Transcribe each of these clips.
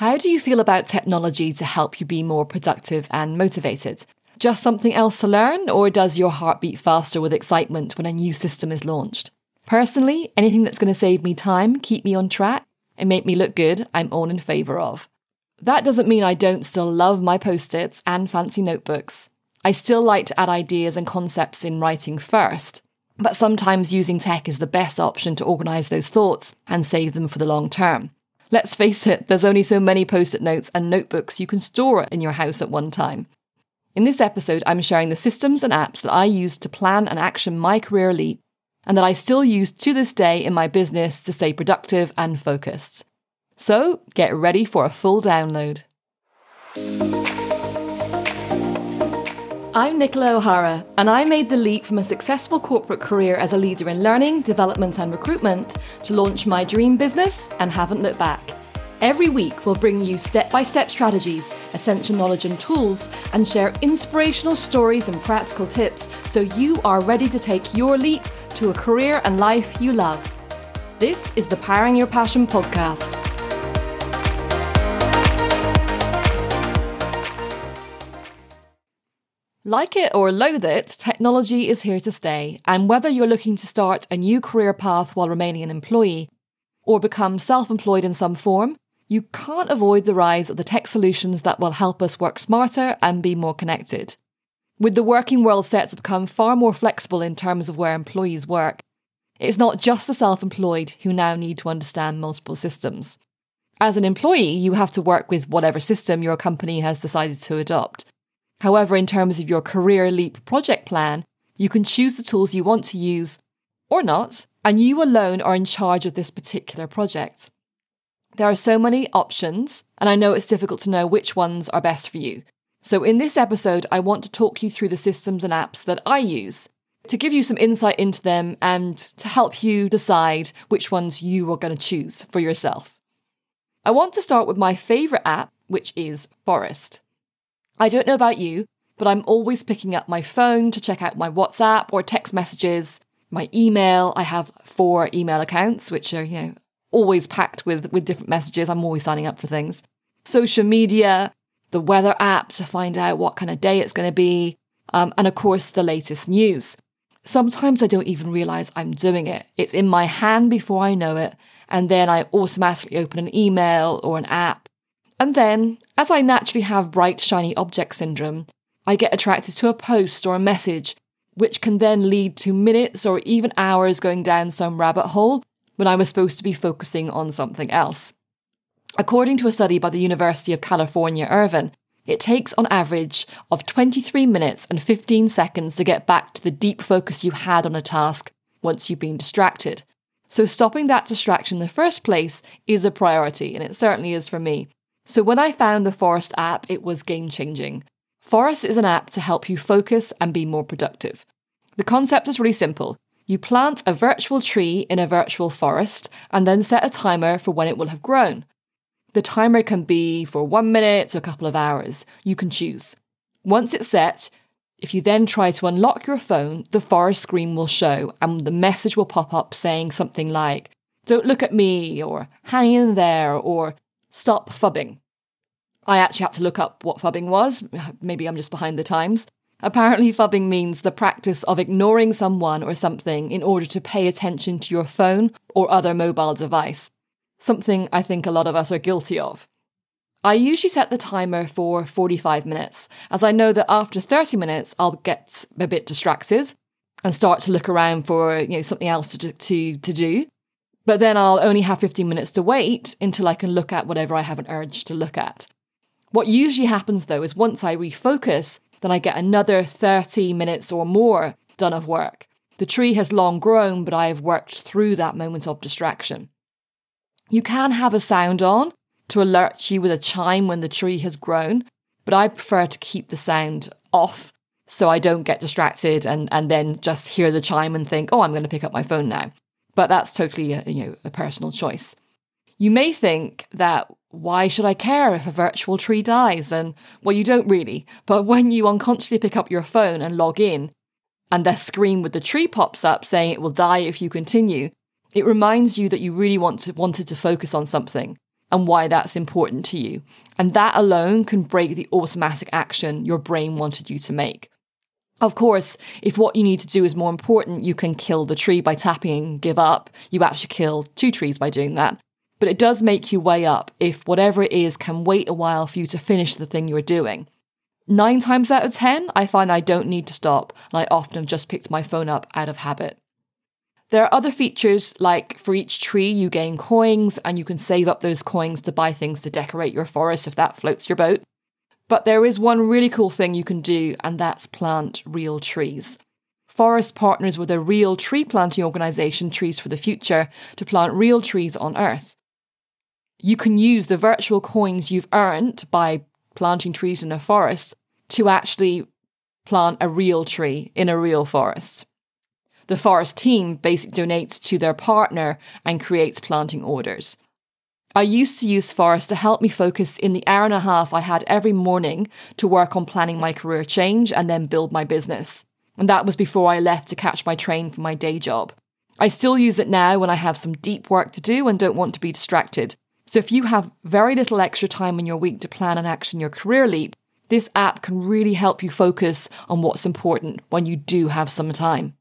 How do you feel about technology to help you be more productive and motivated? Just something else to learn, or does your heart beat faster with excitement when a new system is launched? Personally, anything that's going to save me time, keep me on track, and make me look good, I'm all in favour of. That doesn't mean I don't still love my post its and fancy notebooks. I still like to add ideas and concepts in writing first, but sometimes using tech is the best option to organise those thoughts and save them for the long term. Let's face it, there's only so many post it notes and notebooks you can store in your house at one time. In this episode, I'm sharing the systems and apps that I use to plan and action my career leap and that I still use to this day in my business to stay productive and focused. So get ready for a full download. I'm Nicola O'Hara, and I made the leap from a successful corporate career as a leader in learning, development, and recruitment to launch my dream business and haven't looked back. Every week, we'll bring you step by step strategies, essential knowledge and tools, and share inspirational stories and practical tips so you are ready to take your leap to a career and life you love. This is the Powering Your Passion podcast. Like it or loathe it, technology is here to stay, and whether you're looking to start a new career path while remaining an employee, or become self employed in some form, you can't avoid the rise of the tech solutions that will help us work smarter and be more connected. With the working world set to become far more flexible in terms of where employees work, it's not just the self employed who now need to understand multiple systems. As an employee, you have to work with whatever system your company has decided to adopt. However, in terms of your career leap project plan, you can choose the tools you want to use or not, and you alone are in charge of this particular project. There are so many options, and I know it's difficult to know which ones are best for you. So, in this episode, I want to talk you through the systems and apps that I use to give you some insight into them and to help you decide which ones you are going to choose for yourself. I want to start with my favourite app, which is Forest. I don't know about you, but I'm always picking up my phone to check out my WhatsApp or text messages, my email. I have four email accounts, which are, you know, always packed with, with different messages. I'm always signing up for things. Social media, the weather app to find out what kind of day it's going to be, um, and of course, the latest news. Sometimes I don't even realize I'm doing it. It's in my hand before I know it, and then I automatically open an email or an app and then, as I naturally have bright, shiny object syndrome, I get attracted to a post or a message, which can then lead to minutes or even hours going down some rabbit hole when I was supposed to be focusing on something else. According to a study by the University of California, Irvine, it takes on average of 23 minutes and 15 seconds to get back to the deep focus you had on a task once you've been distracted. So stopping that distraction in the first place is a priority, and it certainly is for me. So when I found the Forest app, it was game changing. Forest is an app to help you focus and be more productive. The concept is really simple. You plant a virtual tree in a virtual forest and then set a timer for when it will have grown. The timer can be for one minute to a couple of hours. You can choose. Once it's set, if you then try to unlock your phone, the forest screen will show and the message will pop up saying something like, Don't look at me, or hang in there, or stop phubbing. I actually had to look up what phubbing was. Maybe I'm just behind the times. Apparently, phubbing means the practice of ignoring someone or something in order to pay attention to your phone or other mobile device. Something I think a lot of us are guilty of. I usually set the timer for 45 minutes, as I know that after 30 minutes I'll get a bit distracted and start to look around for you know something else to, to, to do. But then I'll only have 15 minutes to wait until I can look at whatever I have an urge to look at. What usually happens though is once I refocus, then I get another 30 minutes or more done of work. The tree has long grown, but I have worked through that moment of distraction. You can have a sound on to alert you with a chime when the tree has grown, but I prefer to keep the sound off so I don't get distracted and, and then just hear the chime and think, oh, I'm going to pick up my phone now but that's totally a, you know a personal choice. You may think that why should I care if a virtual tree dies? And well, you don't really. But when you unconsciously pick up your phone and log in, and the screen with the tree pops up saying it will die if you continue, it reminds you that you really want to wanted to focus on something. and why that's important to you. And that alone can break the automatic action your brain wanted you to make. Of course, if what you need to do is more important, you can kill the tree by tapping and give up. You actually kill two trees by doing that. But it does make you weigh up if whatever it is can wait a while for you to finish the thing you're doing. Nine times out of ten, I find I don't need to stop, and I often have just picked my phone up out of habit. There are other features like for each tree you gain coins and you can save up those coins to buy things to decorate your forest if that floats your boat. But there is one really cool thing you can do, and that's plant real trees. Forest partners with a real tree planting organisation, Trees for the Future, to plant real trees on Earth. You can use the virtual coins you've earned by planting trees in a forest to actually plant a real tree in a real forest. The forest team basically donates to their partner and creates planting orders. I used to use Forest to help me focus in the hour and a half I had every morning to work on planning my career change and then build my business. And that was before I left to catch my train for my day job. I still use it now when I have some deep work to do and don't want to be distracted. So if you have very little extra time in your week to plan and action your career leap, this app can really help you focus on what's important when you do have some time.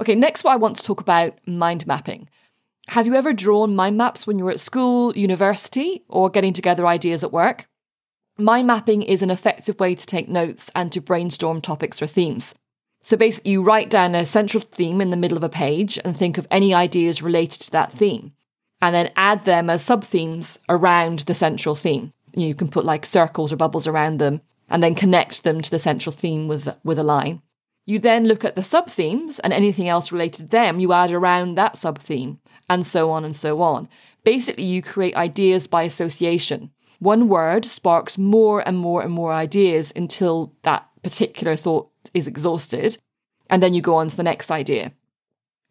Okay, next, what I want to talk about mind mapping. Have you ever drawn mind maps when you were at school, university, or getting together ideas at work? Mind mapping is an effective way to take notes and to brainstorm topics or themes. So basically, you write down a central theme in the middle of a page and think of any ideas related to that theme, and then add them as sub themes around the central theme. You can put like circles or bubbles around them and then connect them to the central theme with, with a line. You then look at the sub themes and anything else related to them, you add around that sub theme and so on and so on. Basically, you create ideas by association. One word sparks more and more and more ideas until that particular thought is exhausted, and then you go on to the next idea.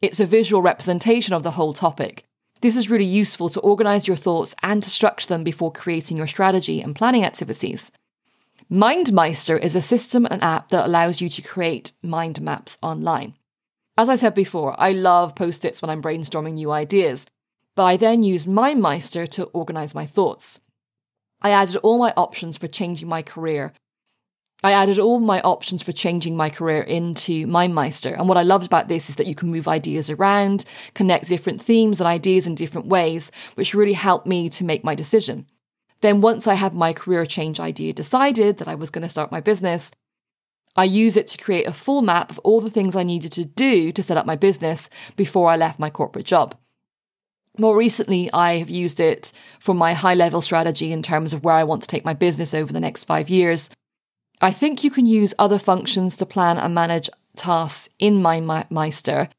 It's a visual representation of the whole topic. This is really useful to organize your thoughts and to structure them before creating your strategy and planning activities. MindMeister is a system and app that allows you to create mind maps online. As I said before, I love post its when I'm brainstorming new ideas, but I then use MindMeister to organize my thoughts. I added all my options for changing my career. I added all my options for changing my career into MindMeister. And what I loved about this is that you can move ideas around, connect different themes and ideas in different ways, which really helped me to make my decision. Then, once I had my career change idea decided that I was going to start my business, I use it to create a full map of all the things I needed to do to set up my business before I left my corporate job. More recently, I have used it for my high level strategy in terms of where I want to take my business over the next five years. I think you can use other functions to plan and manage tasks in MindMeister,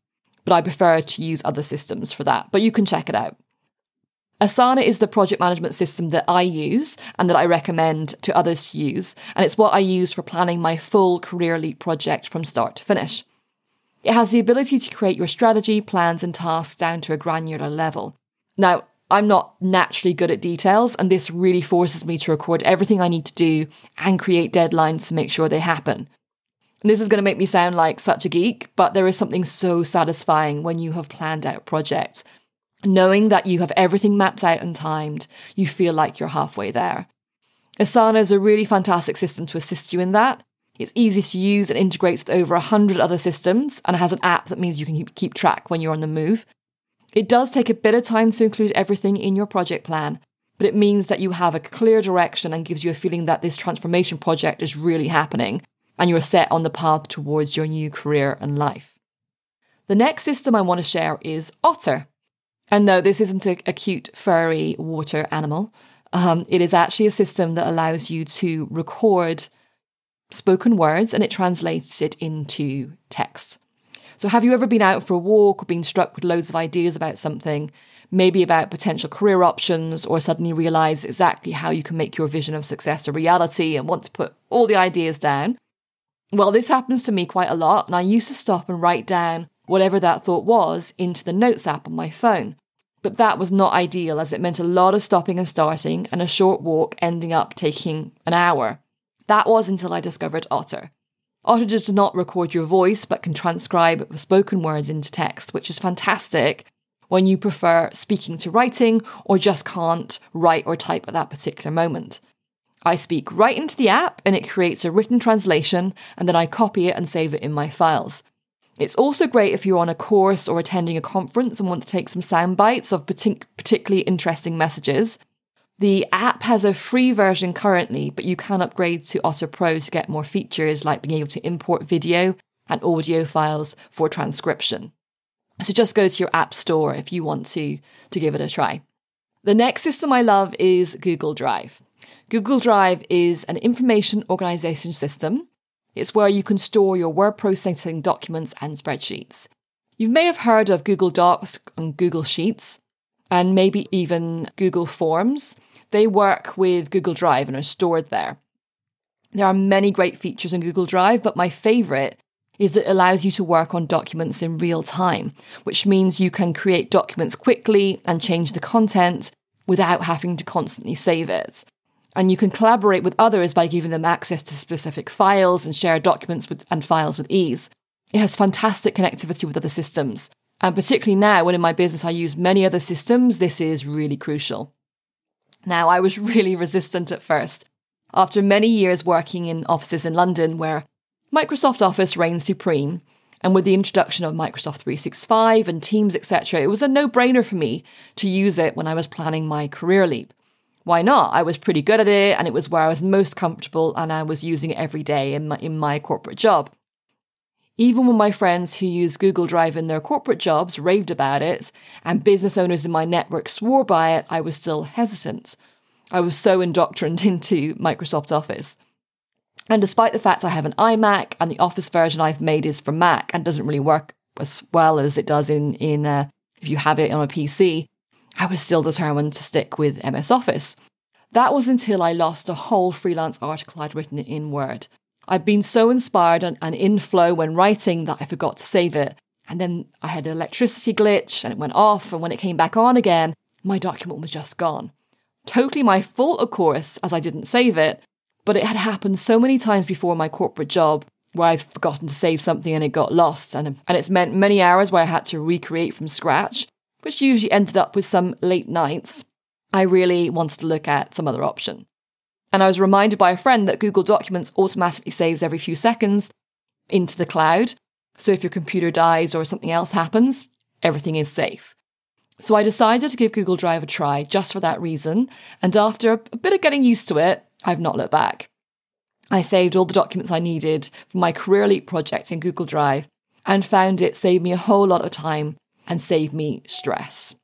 but I prefer to use other systems for that. But you can check it out. Asana is the project management system that I use and that I recommend to others to use, and it's what I use for planning my full Career Leap project from start to finish. It has the ability to create your strategy, plans, and tasks down to a granular level. Now, I'm not naturally good at details, and this really forces me to record everything I need to do and create deadlines to make sure they happen. And this is going to make me sound like such a geek, but there is something so satisfying when you have planned out projects Knowing that you have everything mapped out and timed, you feel like you're halfway there. Asana is a really fantastic system to assist you in that. It's easy to use and integrates with over 100 other systems and has an app that means you can keep track when you're on the move. It does take a bit of time to include everything in your project plan, but it means that you have a clear direction and gives you a feeling that this transformation project is really happening and you're set on the path towards your new career and life. The next system I want to share is Otter. And no, this isn't a, a cute, furry water animal. Um, it is actually a system that allows you to record spoken words and it translates it into text. So, have you ever been out for a walk or been struck with loads of ideas about something, maybe about potential career options, or suddenly realize exactly how you can make your vision of success a reality and want to put all the ideas down? Well, this happens to me quite a lot, and I used to stop and write down whatever that thought was, into the Notes app on my phone. But that was not ideal as it meant a lot of stopping and starting and a short walk ending up taking an hour. That was until I discovered Otter. Otter does not record your voice but can transcribe spoken words into text, which is fantastic when you prefer speaking to writing or just can't write or type at that particular moment. I speak right into the app and it creates a written translation, and then I copy it and save it in my files. It's also great if you're on a course or attending a conference and want to take some sound bites of particularly interesting messages. The app has a free version currently, but you can upgrade to Otter Pro to get more features like being able to import video and audio files for transcription. So just go to your app store if you want to, to give it a try. The next system I love is Google Drive. Google Drive is an information organization system. It's where you can store your word processing documents and spreadsheets. You may have heard of Google Docs and Google Sheets, and maybe even Google Forms. They work with Google Drive and are stored there. There are many great features in Google Drive, but my favourite is that it allows you to work on documents in real time, which means you can create documents quickly and change the content without having to constantly save it. And you can collaborate with others by giving them access to specific files and share documents with, and files with ease. It has fantastic connectivity with other systems. And particularly now, when in my business I use many other systems, this is really crucial. Now, I was really resistant at first. After many years working in offices in London where Microsoft Office reigns supreme, and with the introduction of Microsoft 365 and Teams, etc., it was a no brainer for me to use it when I was planning my career leap. Why not? I was pretty good at it, and it was where I was most comfortable, and I was using it every day in my, in my corporate job. Even when my friends who use Google Drive in their corporate jobs raved about it, and business owners in my network swore by it, I was still hesitant. I was so indoctrined into Microsoft Office. And despite the fact I have an iMac and the Office version I've made is for Mac and doesn't really work as well as it does in in uh, if you have it on a PC, I was still determined to stick with MS Office. That was until I lost a whole freelance article I'd written in Word. I'd been so inspired and, in flow when writing that I forgot to save it. And then I had an electricity glitch and it went off. And when it came back on again, my document was just gone. Totally my fault, of course, as I didn't save it, but it had happened so many times before in my corporate job where I've forgotten to save something and it got lost. And, and it's meant many hours where I had to recreate from scratch, which usually ended up with some late nights. I really wanted to look at some other option. And I was reminded by a friend that Google Documents automatically saves every few seconds into the cloud. So if your computer dies or something else happens, everything is safe. So I decided to give Google Drive a try just for that reason. And after a bit of getting used to it, I've not looked back. I saved all the documents I needed for my Career Leap project in Google Drive and found it saved me a whole lot of time and save me stress.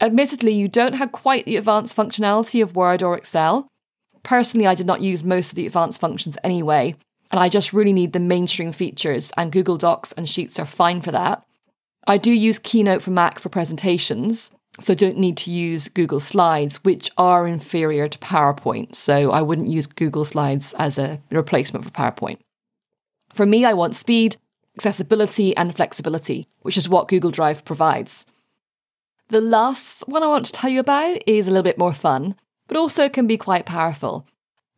Admittedly, you don't have quite the advanced functionality of Word or Excel. Personally, I did not use most of the advanced functions anyway, and I just really need the mainstream features, and Google Docs and Sheets are fine for that. I do use Keynote for Mac for presentations, so don't need to use Google Slides, which are inferior to PowerPoint. So I wouldn't use Google Slides as a replacement for PowerPoint. For me, I want speed, accessibility, and flexibility, which is what Google Drive provides. The last one I want to tell you about is a little bit more fun, but also can be quite powerful.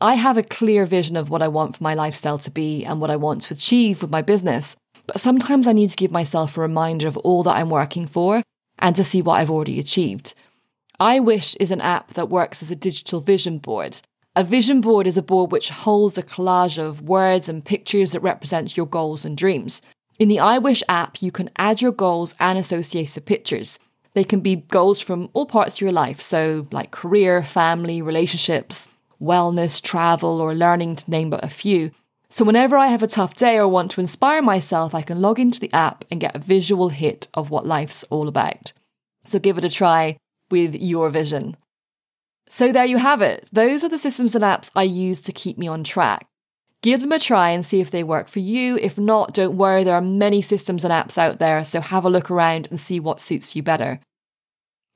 I have a clear vision of what I want for my lifestyle to be and what I want to achieve with my business, but sometimes I need to give myself a reminder of all that I'm working for and to see what I've already achieved. iWish is an app that works as a digital vision board. A vision board is a board which holds a collage of words and pictures that represents your goals and dreams. In the iWish app, you can add your goals and associated pictures. They can be goals from all parts of your life, so like career, family, relationships, wellness, travel, or learning, to name but a few. So, whenever I have a tough day or want to inspire myself, I can log into the app and get a visual hit of what life's all about. So, give it a try with your vision. So, there you have it. Those are the systems and apps I use to keep me on track. Give them a try and see if they work for you. If not, don't worry, there are many systems and apps out there, so have a look around and see what suits you better.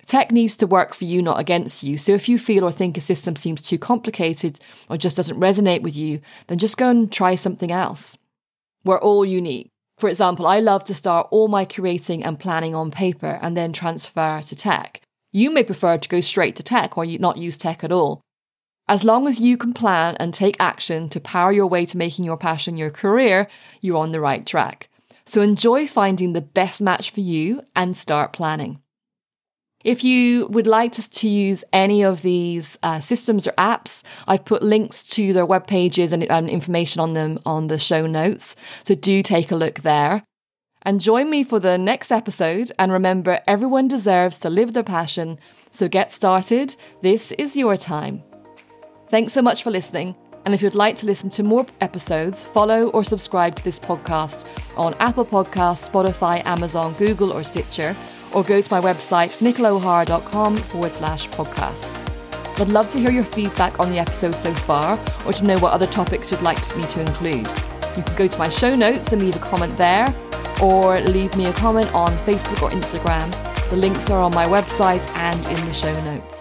Tech needs to work for you, not against you. So if you feel or think a system seems too complicated or just doesn't resonate with you, then just go and try something else. We're all unique. For example, I love to start all my creating and planning on paper and then transfer to tech. You may prefer to go straight to tech or not use tech at all. As long as you can plan and take action to power your way to making your passion your career, you're on the right track. So enjoy finding the best match for you and start planning. If you would like to, use any of these uh, systems or apps, I've put links to their web pages and, and information on them on the show notes. So do take a look there. And join me for the next episode. And remember, everyone deserves to live their passion. So get started. This is your time. Thanks so much for listening. And if you'd like to listen to more episodes, follow or subscribe to this podcast on Apple Podcasts, Spotify, Amazon, Google, or Stitcher or go to my website, nicolaohara.com forward slash podcast. I'd love to hear your feedback on the episode so far or to know what other topics you'd like me to include. You can go to my show notes and leave a comment there or leave me a comment on Facebook or Instagram. The links are on my website and in the show notes.